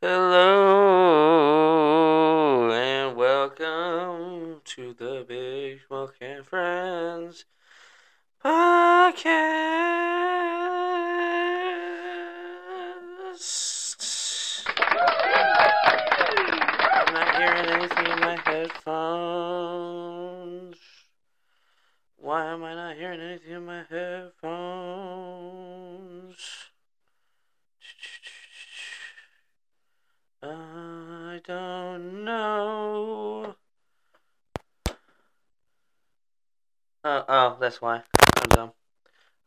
Hello and welcome to the Big Smoke and Friends podcast. I'm not hearing anything in my headphones. Why am I not hearing anything in my headphones? I don't know. Uh, oh, that's why. I'm dumb.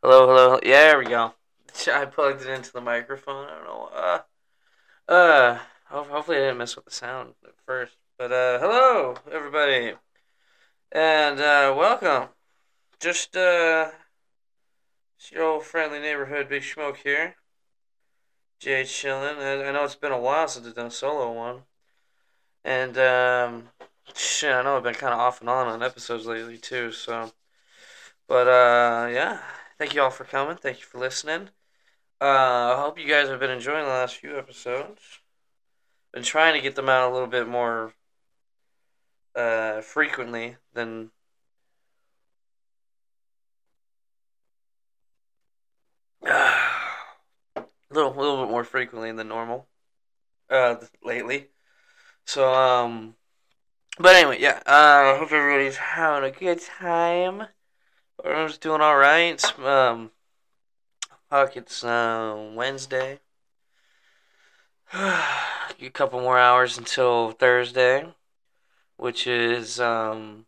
Hello, hello. Yeah, there we go. I plugged it into the microphone. I don't know. Uh, uh. Hopefully, I didn't mess with the sound at first. But uh, hello, everybody, and uh, welcome. Just uh, it's your old friendly neighborhood Big Smoke here. Jay chillin'. I, I know it's been a while since I've done a solo one, and um, shit, I know I've been kind of off and on on episodes lately too. So, but uh, yeah, thank you all for coming. Thank you for listening. Uh, I hope you guys have been enjoying the last few episodes. Been trying to get them out a little bit more uh, frequently than a little, little bit more frequently than normal. Uh, lately. So um, but anyway, yeah. Uh, I hope everybody's having a good time. Everyone's doing all right. Um, fuck, it's uh, Wednesday. a couple more hours until Thursday, which is um,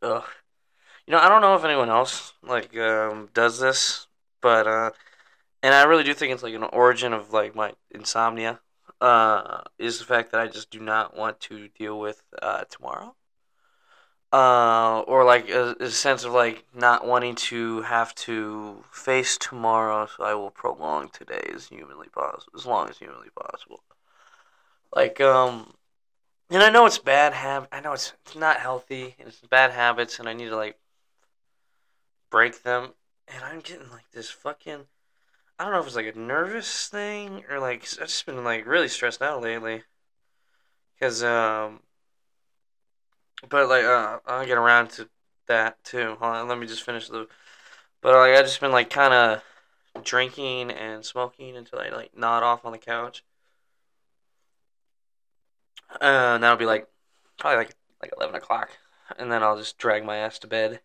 ugh. You know, I don't know if anyone else like um does this, but uh, and I really do think it's like an origin of like my insomnia. Uh, is the fact that I just do not want to deal with uh tomorrow. Uh, or like a, a sense of like not wanting to have to face tomorrow, so I will prolong today as humanly possible, as long as humanly possible. Like um, and I know it's bad hab. I know it's, it's not healthy, it's bad habits, and I need to like break them. And I'm getting like this fucking. I don't know if it's like a nervous thing or like I've just been like really stressed out lately. Cause um, but like uh, I'll get around to that too. Hold on, let me just finish the. But like I just been like kind of drinking and smoking until I like nod off on the couch. Uh, and that'll be like probably like like eleven o'clock, and then I'll just drag my ass to bed.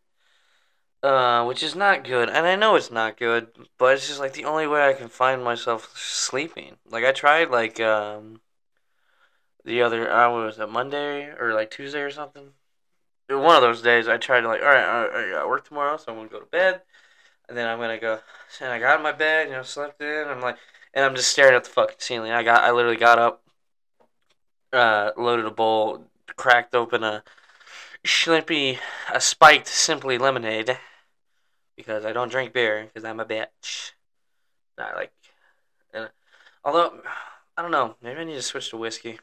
Uh, which is not good, and I know it's not good, but it's just like the only way I can find myself sleeping. Like I tried like um the other uh, what was it Monday or like Tuesday or something. One of those days I tried to like all right, all right I got work tomorrow, so I'm gonna go to bed, and then I'm gonna go. And I got in my bed, you know, slept in. I'm like, and I'm just staring at the fucking ceiling. I got I literally got up, uh, loaded a bowl, cracked open a Schlimpy, a spiked Simply lemonade because I don't drink beer because I'm a bitch. I like, and although I don't know, maybe I need to switch to whiskey.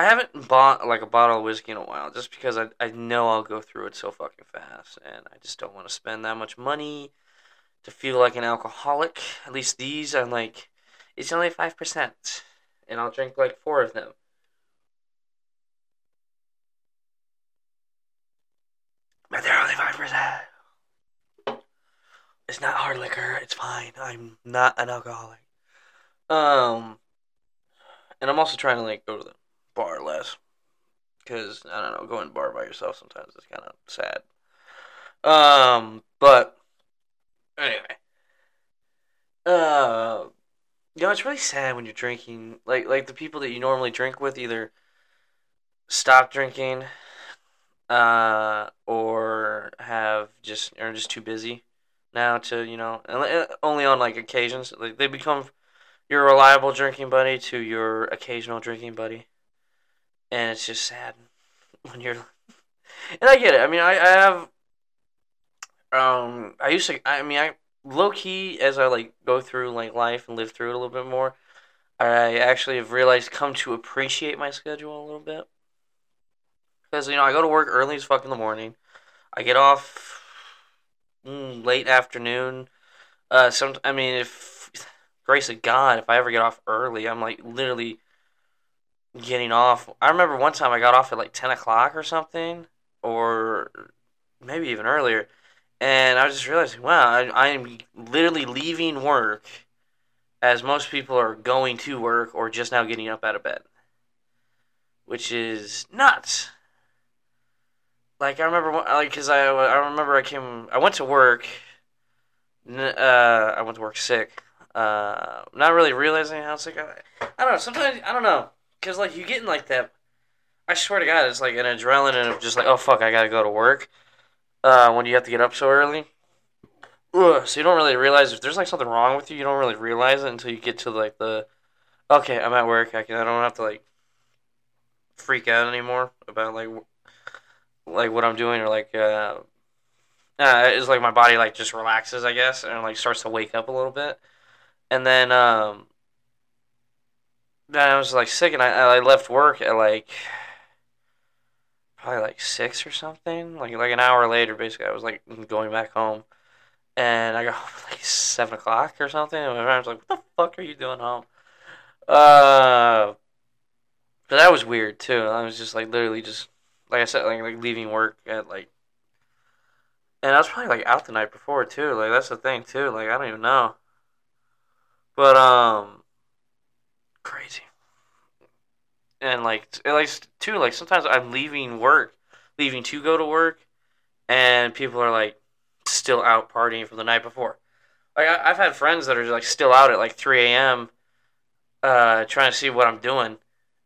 I haven't bought like a bottle of whiskey in a while just because I I know I'll go through it so fucking fast and I just don't want to spend that much money to feel like an alcoholic. At least these I'm like, it's only five percent, and I'll drink like four of them. But they're only five percent. It's not hard liquor. It's fine. I'm not an alcoholic. Um, and I'm also trying to like go to the bar less because I don't know, going to bar by yourself sometimes is kind of sad. Um, but anyway, uh, you know, it's really sad when you're drinking. Like, like the people that you normally drink with either stop drinking, uh, or have just are just too busy now to you know, uh, only on like occasions. Like they become your reliable drinking buddy to your occasional drinking buddy, and it's just sad when you're. And I get it. I mean, I, I have. Um, I used to. I mean, I low key as I like go through like life and live through it a little bit more. I actually have realized come to appreciate my schedule a little bit because you know I go to work early as fuck in the morning. I get off mm, late afternoon. Uh, some I mean if grace of God, if I ever get off early, I'm like literally getting off. I remember one time I got off at like ten o'clock or something, or maybe even earlier, and I was just realizing, wow, I, I am literally leaving work as most people are going to work or just now getting up out of bed, which is nuts. Like I remember, like because I I remember I came, I went to work. Uh, I went to work sick. Uh, not really realizing how sick I. I don't know. Sometimes I don't know, cause like you get in like that. I swear to God, it's like an adrenaline of just like, oh fuck, I gotta go to work. Uh, when you have to get up so early. Ugh, so you don't really realize if there's like something wrong with you. You don't really realize it until you get to like the, okay, I'm at work. I can. I don't have to like freak out anymore about like like what I'm doing or like uh, uh it's like my body like just relaxes I guess and like starts to wake up a little bit and then um I was like sick and I I left work at like probably like six or something like like an hour later basically I was like going back home and I got home like seven o'clock or something and my parents like what the fuck are you doing home uh but that was weird too I was just like literally just like I said, like like leaving work at like, and I was probably like out the night before too. Like that's the thing too. Like I don't even know. But um, crazy. And like like too like sometimes I'm leaving work, leaving to go to work, and people are like still out partying from the night before. Like I, have had friends that are like still out at like 3 a.m. Uh, trying to see what I'm doing,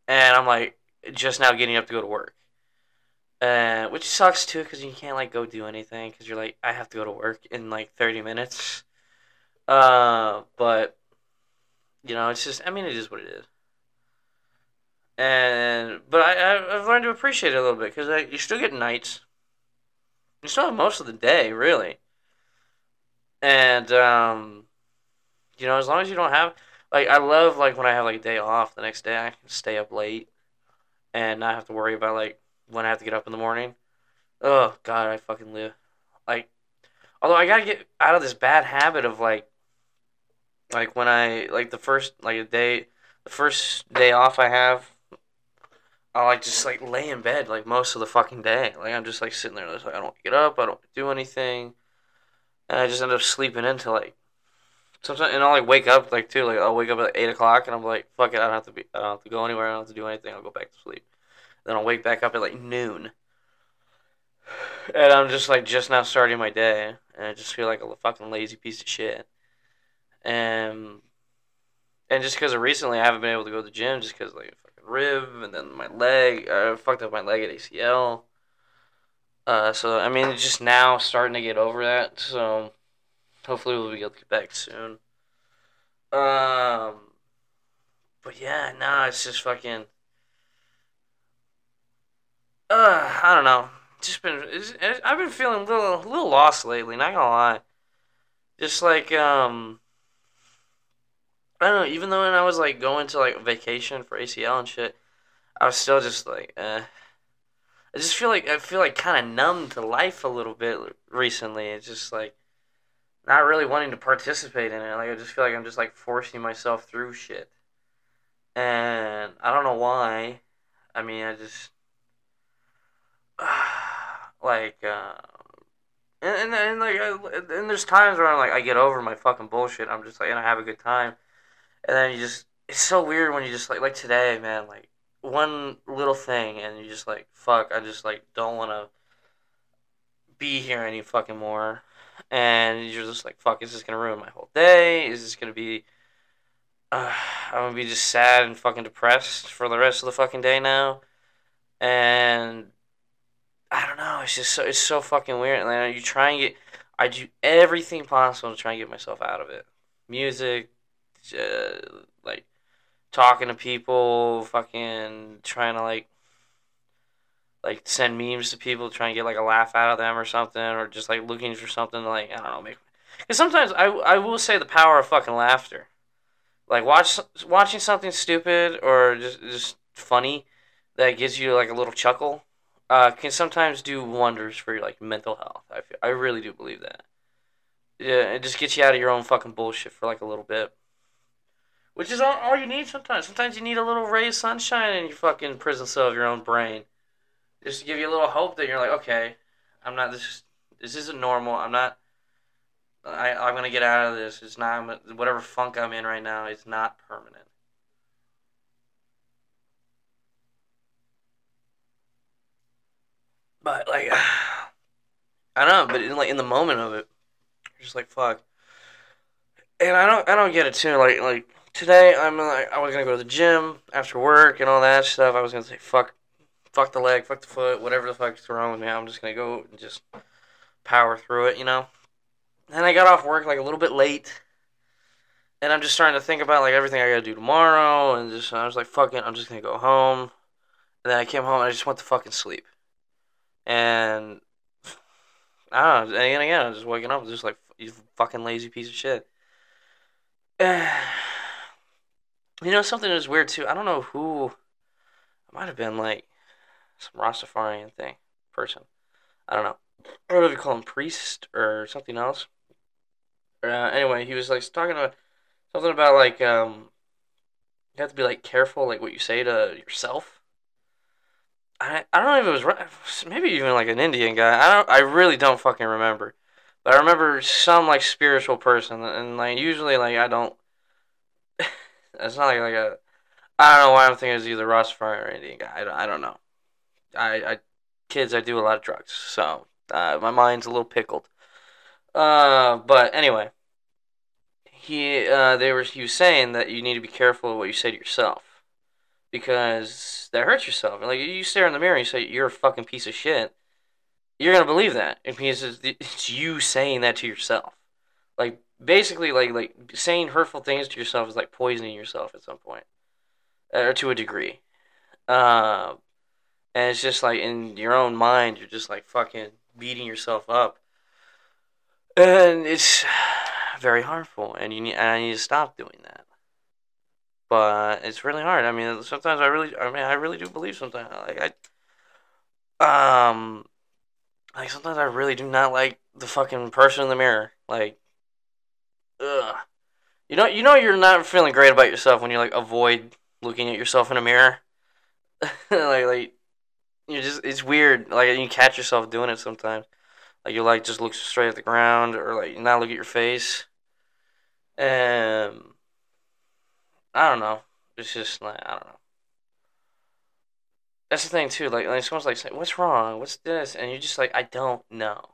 and I'm like just now getting up to go to work. Uh, which sucks too because you can't like go do anything because you're like I have to go to work in like thirty minutes. Uh, but you know it's just I mean it is what it is. And but I I've learned to appreciate it a little bit because you still get nights. You still have most of the day really. And um, you know as long as you don't have like I love like when I have like a day off the next day I can stay up late and not have to worry about like when I have to get up in the morning. Oh God, I fucking live. Like, although I gotta get out of this bad habit of like, like when I like the first like a day, the first day off I have, I like just like lay in bed like most of the fucking day. Like I'm just like sitting there, like I don't get up, I don't do anything, and I just end up sleeping until like sometimes, and I'll like wake up like too, like I'll wake up at eight o'clock, and I'm like, fuck it, I don't have to be, I don't have to go anywhere, I don't have to do anything, I'll go back to sleep. Then I'll wake back up at like noon. And I'm just like just now starting my day, and I just feel like a fucking lazy piece of shit. And and just because recently, I haven't been able to go to the gym just because like fucking rib, and then my leg, I fucked up my leg at ACL. Uh, so I mean, just now starting to get over that. So hopefully we'll be able to get back soon. Um, but yeah, no, it's just fucking uh, I don't know. Just been, I've been feeling a little, a little lost lately. Not gonna lie. Just like, um, I don't know. Even though when I was like going to like vacation for ACL and shit, I was still just like, eh. I just feel like I feel like kind of numb to life a little bit recently. It's just like not really wanting to participate in it. Like I just feel like I'm just like forcing myself through shit, and I don't know why. I mean, I just like, uh, and, and, and like, and there's times where I'm like, I get over my fucking bullshit. I'm just like, and I have a good time, and then you just, it's so weird when you just like, like today, man, like one little thing, and you just like, fuck, I just like don't want to be here any fucking more, and you're just like, fuck, is this gonna ruin my whole day? Is this gonna be uh, I'm gonna be just sad and fucking depressed for the rest of the fucking day now. And I don't know. It's just so it's so fucking weird. Like you try and get, I do everything possible to try and get myself out of it. Music, like talking to people, fucking trying to like like send memes to people, trying to get like a laugh out of them or something, or just like looking for something to, like I don't know make. Because sometimes I I will say the power of fucking laughter, like watch watching something stupid or just just funny that gives you like a little chuckle uh, can sometimes do wonders for your like mental health. I feel, I really do believe that. Yeah, it just gets you out of your own fucking bullshit for like a little bit. Which is all, all you need sometimes. Sometimes you need a little ray of sunshine in your fucking prison cell of your own brain, just to give you a little hope that you're like, okay, I'm not this. This isn't normal. I'm not. I I'm gonna get out of this. It's not whatever funk I'm in right now. It's not permanent. But like, I don't know. But in like in the moment of it, just like fuck. And I don't I don't get it too. Like like today I'm like I was gonna go to the gym after work and all that stuff. I was gonna say fuck, fuck the leg, fuck the foot, whatever the fuck's wrong with me. I'm just gonna go and just power through it, you know. And I got off work like a little bit late, and I'm just starting to think about like everything I gotta do tomorrow, and just I was like, fuck it, I'm just gonna go home. And then I came home and I just went to fucking sleep. And I don't know. And again, I was just waking up, just like you fucking lazy piece of shit. you know something that was weird too. I don't know who. It might have been like some Rastafarian thing person. I don't know. I don't know if you call him priest or something else. Uh, anyway, he was like talking about something about like um, you have to be like careful like what you say to yourself. I I don't know if it was maybe even like an Indian guy. I don't. I really don't fucking remember. But I remember some like spiritual person, and like usually like I don't. It's not like like a. I don't know why I'm thinking it's either Rastafari or Indian guy. I don't, I don't know. I, I kids I do a lot of drugs, so uh, my mind's a little pickled. Uh, but anyway, he uh, they were he was saying that you need to be careful of what you say to yourself because that hurts yourself. And Like you stare in the mirror and you say you're a fucking piece of shit you're gonna believe that because it's you saying that to yourself. Like basically, like like saying hurtful things to yourself is like poisoning yourself at some point, or to a degree. Uh, and it's just like in your own mind, you're just like fucking beating yourself up, and it's very harmful. And you need, and I need to stop doing that. But it's really hard. I mean, sometimes I really, I mean, I really do believe sometimes. Like I, um, like sometimes I really do not like the fucking person in the mirror. Like, ugh. You know, you know, you're not feeling great about yourself when you like avoid looking at yourself in a mirror. like, like you just it's weird. Like you catch yourself doing it sometimes. Like you like just look straight at the ground or like not look at your face. And I don't know. It's just like I don't know that's the thing too. Like, like someone's like, saying, "What's wrong? What's this?" And you're just like, "I don't know."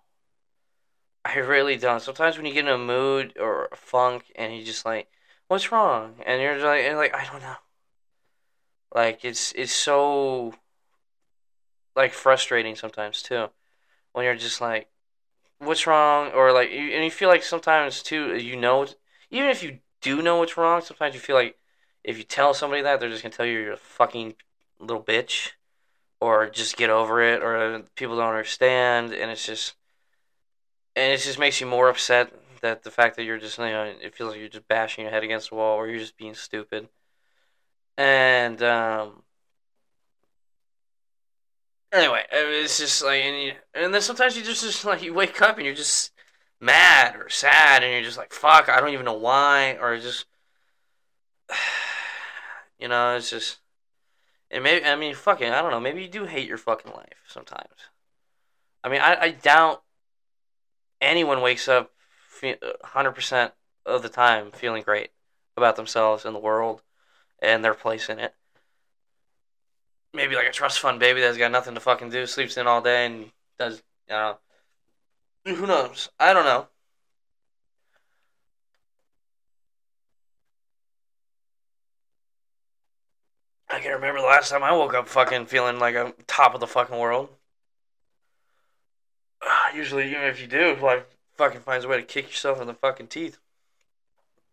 I really don't. Sometimes when you get in a mood or a funk, and you just like, "What's wrong?" and you're like, and like, "I don't know." Like it's it's so like frustrating sometimes too, when you're just like, "What's wrong?" or like, you, and you feel like sometimes too, you know, even if you do know what's wrong, sometimes you feel like if you tell somebody that, they're just gonna tell you you're a fucking little bitch or just get over it or people don't understand and it's just and it just makes you more upset that the fact that you're just you know it feels like you're just bashing your head against the wall or you're just being stupid and um anyway it's just like and, you, and then sometimes you just just like you wake up and you're just mad or sad and you're just like fuck i don't even know why or just you know it's just and maybe I mean, fucking, I don't know. Maybe you do hate your fucking life sometimes. I mean, I, I doubt anyone wakes up hundred percent of the time feeling great about themselves and the world and their place in it. Maybe like a trust fund baby that's got nothing to fucking do, sleeps in all day and does, you know. Who knows? I don't know. I can remember the last time I woke up fucking feeling like I'm top of the fucking world. Usually, even if you do, life fucking finds a way to kick yourself in the fucking teeth.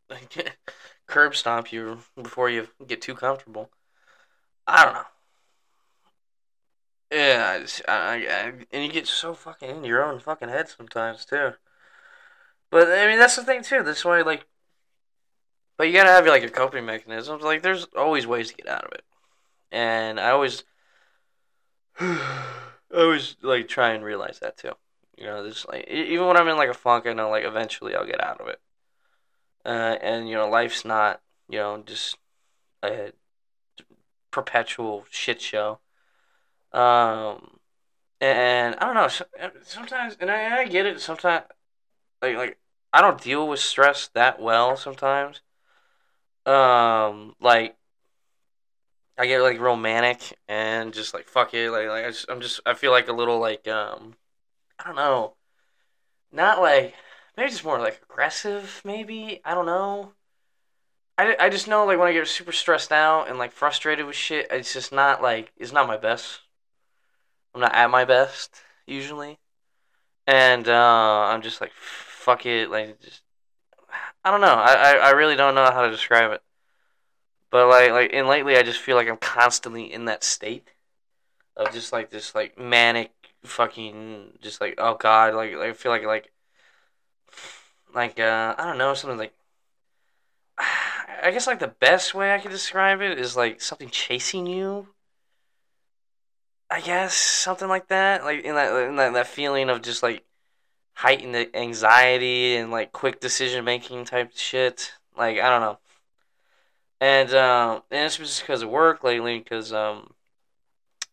Curb stomp you before you get too comfortable. I don't know. Yeah, I just, I, I, and you get so fucking in your own fucking head sometimes too. But I mean, that's the thing too. That's why, like, but you gotta have like your coping mechanisms. Like, there's always ways to get out of it and I always, I always like try and realize that too. You know, this like even when I'm in like a funk, I know like eventually I'll get out of it. Uh, and you know, life's not you know, just a perpetual shit show. Um, and I don't know. Sometimes, and I, I get it. Sometimes, like like I don't deal with stress that well. Sometimes, um, like I get like romantic and just like fuck it. Like like I just, I'm just I feel like a little like um I don't know, not like maybe just more like aggressive. Maybe I don't know. I, I just know like when I get super stressed out and like frustrated with shit, it's just not like it's not my best. I'm not at my best usually, and uh, I'm just like fuck it, like just I don't know. I, I, I really don't know how to describe it. But like like and lately I just feel like I'm constantly in that state of just like this like manic fucking just like oh god like, like I feel like like like uh I don't know something like I guess like the best way I could describe it is like something chasing you. I guess something like that, like in that in that, that feeling of just like heightened anxiety and like quick decision making type shit. Like I don't know, and um, and it's just because of work lately. Because um,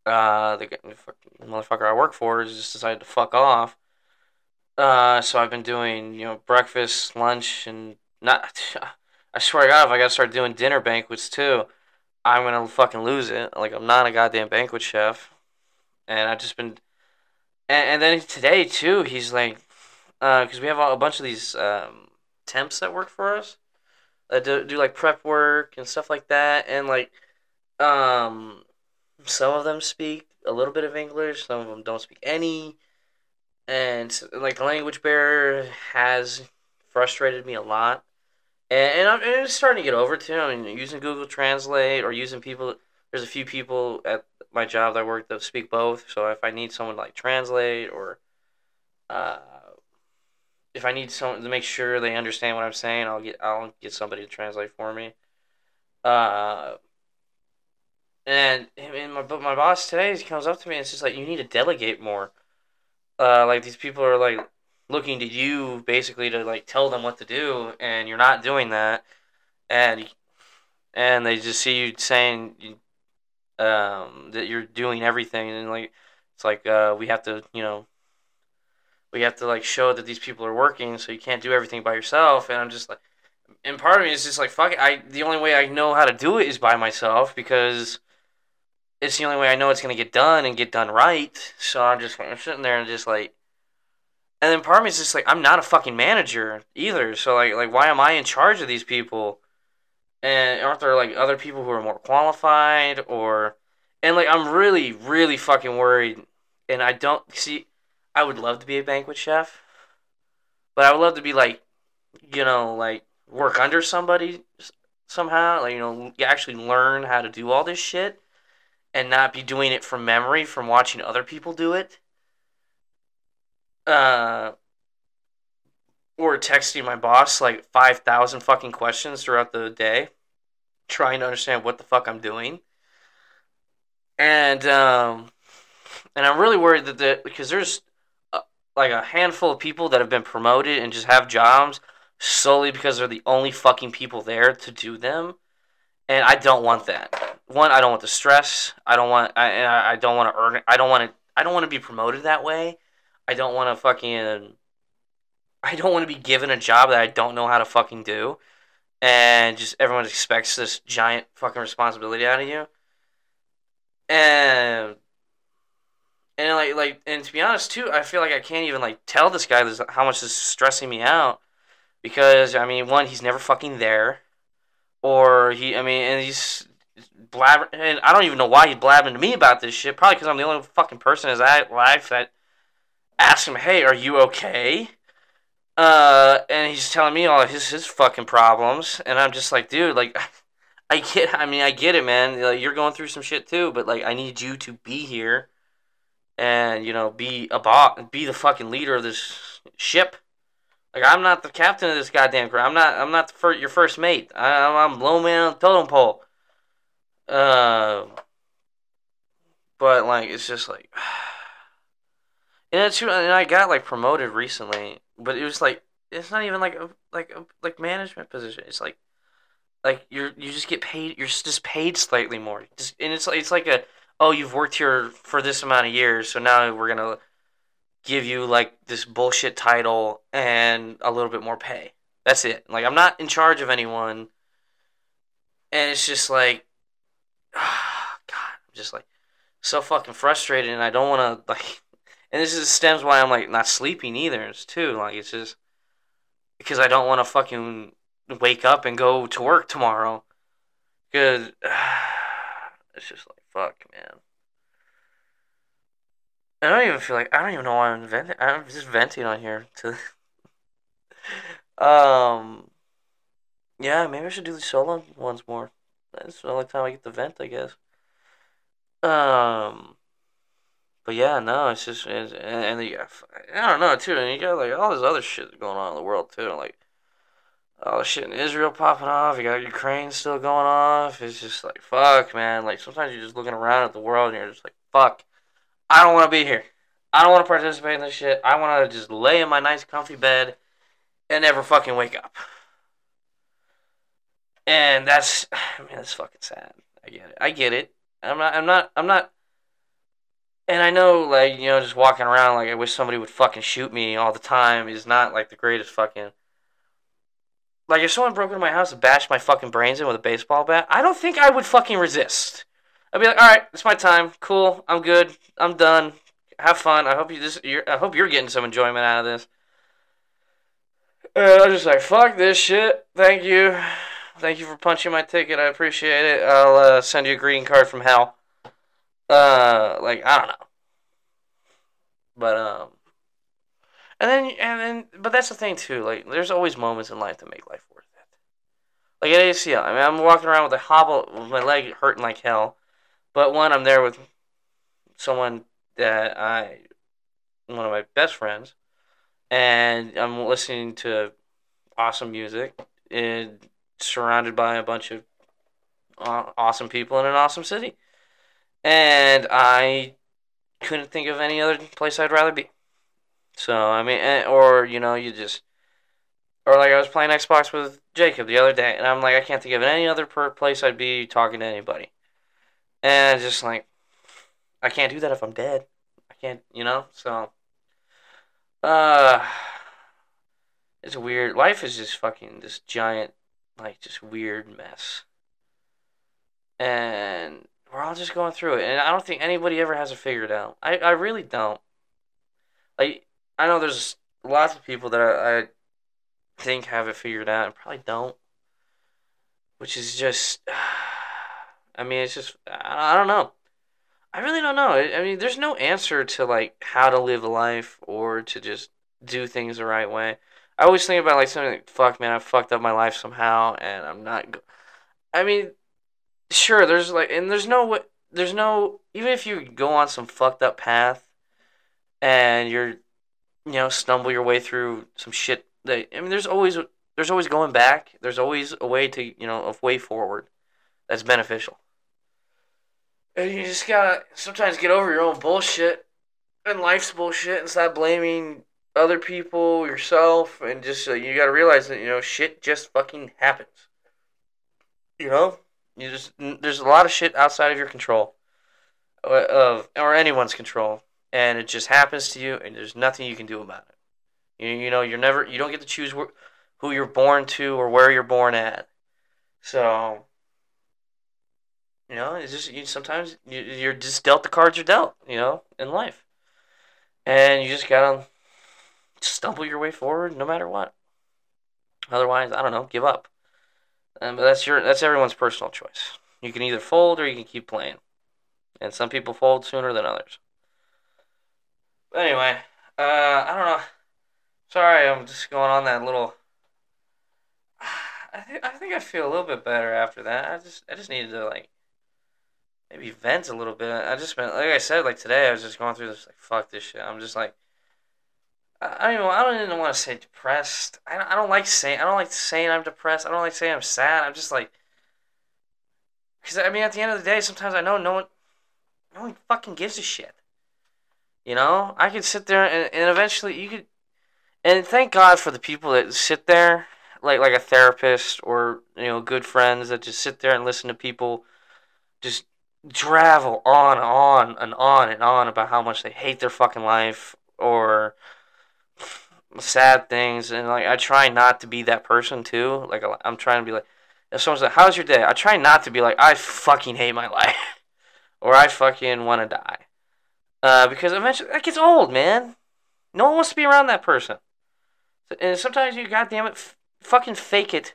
uh, the, the motherfucker I work for has just decided to fuck off. Uh, so I've been doing you know breakfast, lunch, and not. I swear to God, if I gotta start doing dinner banquets too, I'm gonna fucking lose it. Like I'm not a goddamn banquet chef, and I've just been. And, and then today too, he's like, because uh, we have a bunch of these um, temps that work for us, that do, do like prep work and stuff like that, and like, um, some of them speak a little bit of English, some of them don't speak any, and like the language barrier has frustrated me a lot and, and I'm, and I'm starting to get over to. I mean, using Google Translate or using people. There's a few people at my job that work that speak both. So if I need someone to like translate or, uh, if I need someone to make sure they understand what I'm saying, I'll get I'll get somebody to translate for me. Uh, and and my but my boss today he comes up to me and it's just like you need to delegate more. Uh, like these people are like looking to you basically to like tell them what to do, and you're not doing that, and and they just see you saying um, that you're doing everything, and like it's like uh, we have to, you know, we have to like show that these people are working, so you can't do everything by yourself. And I'm just like, and part of me is just like, fuck it. I the only way I know how to do it is by myself because it's the only way I know it's gonna get done and get done right. So I'm just I'm sitting there and just like and then part of me is just like, I'm not a fucking manager either. So like, like why am I in charge of these people? And aren't there like other people who are more qualified or? And like, I'm really, really fucking worried. And I don't see. I would love to be a banquet chef, but I would love to be like, you know, like work under somebody somehow. Like you know, actually learn how to do all this shit, and not be doing it from memory from watching other people do it uh, or texting my boss like 5,000 fucking questions throughout the day, trying to understand what the fuck I'm doing. And, um, and I'm really worried that the, because there's like a handful of people that have been promoted and just have jobs solely because they're the only fucking people there to do them. And I don't want that. One, I don't want the stress. I don't want, I, I don't want to earn, I don't want to, I don't want to be promoted that way. I don't want to fucking. I don't want to be given a job that I don't know how to fucking do, and just everyone expects this giant fucking responsibility out of you. And and like like and to be honest too, I feel like I can't even like tell this guy this, how much this is stressing me out because I mean, one, he's never fucking there, or he, I mean, and he's blabbering, and I don't even know why he's blabbing to me about this shit. Probably because I'm the only fucking person in his life that ask him, "Hey, are you okay?" Uh, and he's telling me all his his fucking problems, and I'm just like, dude, like, I get, I mean, I get it, man. Like, you're going through some shit too, but like, I need you to be here, and you know, be a boss, be the fucking leader of this ship. Like, I'm not the captain of this goddamn crew. I'm not. I'm not the your first mate. I, I'm low man on the totem pole. Uh, but like, it's just like. And it's and I got like promoted recently, but it was like it's not even like a like a like management position. It's like like you're you just get paid. You're just paid slightly more. Just and it's like it's like a oh you've worked here for this amount of years, so now we're gonna give you like this bullshit title and a little bit more pay. That's it. Like I'm not in charge of anyone, and it's just like, oh, God, I'm just like so fucking frustrated, and I don't want to like. And this is stems why I'm like not sleeping either. It's too like it's just because I don't want to fucking wake up and go to work tomorrow. Cause it's just like fuck, man. I don't even feel like I don't even know why I'm venting. I'm just venting on here to. um. Yeah, maybe I should do the solo ones more. That's the only time I get to vent, I guess. Um. But yeah, no, it's just it's, and, and got, I don't know too, and you got like all this other shit going on in the world too, like all the shit in Israel popping off. You got Ukraine still going off. It's just like fuck, man. Like sometimes you're just looking around at the world and you're just like fuck. I don't want to be here. I don't want to participate in this shit. I want to just lay in my nice, comfy bed and never fucking wake up. And that's, I mean, that's fucking sad. I get it. I get it. I'm not. I'm not. I'm not. And I know, like you know, just walking around like I wish somebody would fucking shoot me all the time is not like the greatest fucking. Like if someone broke into my house and bashed my fucking brains in with a baseball bat, I don't think I would fucking resist. I'd be like, all right, it's my time. Cool. I'm good. I'm done. Have fun. I hope you this. You're, I hope you're getting some enjoyment out of this. And I was just like, fuck this shit. Thank you. Thank you for punching my ticket. I appreciate it. I'll uh, send you a greeting card from hell. Uh, like I don't know. But um, and then and then, but that's the thing too. Like, there's always moments in life that make life worth it. Like at ACL, I mean, I'm walking around with a hobble, with my leg hurting like hell. But one, I'm there with someone that I, one of my best friends, and I'm listening to awesome music and surrounded by a bunch of awesome people in an awesome city. And I couldn't think of any other place I'd rather be. So, I mean, eh, or, you know, you just, or like I was playing Xbox with Jacob the other day, and I'm like, I can't think of any other place I'd be talking to anybody. And just like, I can't do that if I'm dead. I can't, you know? So, uh, it's weird. Life is just fucking this giant, like, just weird mess. And we're all just going through it. And I don't think anybody ever has it figured out. I, I really don't. Like, I know there's lots of people that I, I think have it figured out and probably don't. Which is just. I mean, it's just I don't know. I really don't know. I mean, there's no answer to like how to live a life or to just do things the right way. I always think about like something like, fuck, man, I fucked up my life somehow, and I'm not. Go-. I mean, sure, there's like, and there's no, way. there's no, even if you go on some fucked up path, and you're, you know, stumble your way through some shit. That I mean, there's always, there's always going back. There's always a way to, you know, a way forward that's beneficial. And you just gotta sometimes get over your own bullshit and life's bullshit and stop blaming other people, yourself, and just uh, you gotta realize that you know shit just fucking happens. You know, you just there's a lot of shit outside of your control, uh, of or anyone's control, and it just happens to you, and there's nothing you can do about it. You you know you're never you don't get to choose wh- who you're born to or where you're born at. So you know, it's just you, sometimes you, you're just dealt the cards you're dealt. You know, in life, and you just gotta stumble your way forward no matter what. Otherwise, I don't know, give up. But that's your that's everyone's personal choice. You can either fold or you can keep playing, and some people fold sooner than others. Anyway, uh, I don't know. Sorry, I'm just going on that little. I think I think I feel a little bit better after that. I just I just needed to like maybe vent a little bit. I just been like I said, like today I was just going through this like fuck this shit. I'm just like I don't even I don't even want to say depressed. I don't, I don't like saying I don't like saying I'm depressed. I don't like saying I'm sad. I'm just like because I mean at the end of the day, sometimes I know no one no one fucking gives a shit. You know, I could sit there and, and eventually you could, and thank God for the people that sit there like like a therapist or you know good friends that just sit there and listen to people just travel on and on and on and on about how much they hate their fucking life or sad things and like I try not to be that person too. Like I'm trying to be like if someone's like, "How's your day?" I try not to be like, "I fucking hate my life," or "I fucking want to die," uh, because eventually that gets old, man. No one wants to be around that person. And sometimes you, goddamn it, f- fucking fake it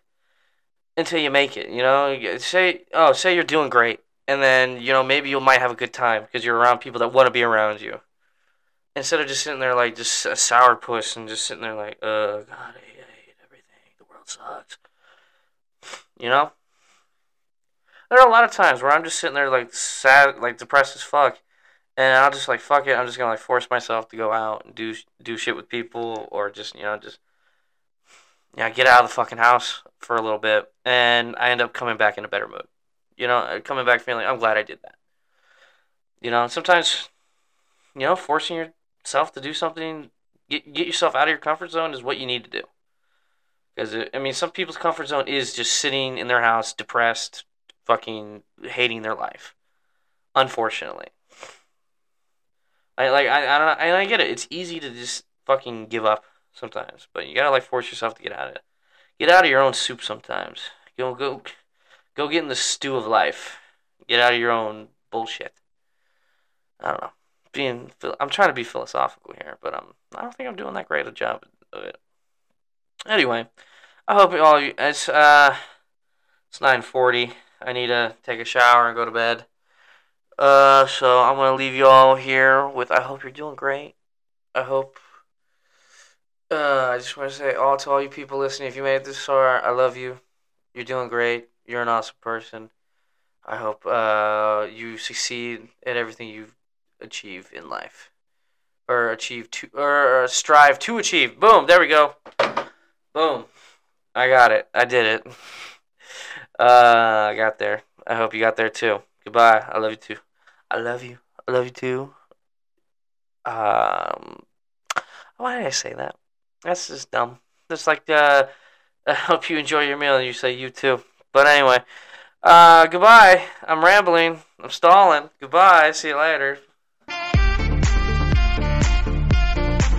until you make it. You know, say, oh, say you're doing great, and then you know maybe you might have a good time because you're around people that want to be around you. Instead of just sitting there like just a sour puss and just sitting there like, uh, God, I hate, I hate everything. The world sucks. You know? There are a lot of times where I'm just sitting there like sad, like depressed as fuck, and I'll just like fuck it. I'm just gonna like force myself to go out and do do shit with people, or just you know just yeah get out of the fucking house for a little bit, and I end up coming back in a better mood. You know, uh, coming back feeling I'm glad I did that. You know, sometimes you know forcing yourself to do something, get get yourself out of your comfort zone is what you need to do. Because I mean, some people's comfort zone is just sitting in their house, depressed, fucking hating their life. Unfortunately, I like I I don't I, I get it. It's easy to just fucking give up sometimes, but you gotta like force yourself to get out of it. Get out of your own soup sometimes. Go go go get in the stew of life. Get out of your own bullshit. I don't know. Being I'm trying to be philosophical here, but I'm I don't think I'm doing that great a job of it. Anyway, I hope all you. It's uh, it's nine forty. I need to take a shower and go to bed. Uh, so I'm gonna leave you all here with. I hope you're doing great. I hope. Uh, I just want to say all to all you people listening. If you made it this far, I love you. You're doing great. You're an awesome person. I hope uh you succeed at everything you achieve in life, or achieve to, or strive to achieve. Boom. There we go. Boom. I got it. I did it. Uh, I got there. I hope you got there too. Goodbye. I love you too. I love you. I love you too. Um, why did I say that? That's just dumb. Just like uh, I hope you enjoy your meal and you say you too. But anyway, uh, goodbye. I'm rambling. I'm stalling. Goodbye. See you later.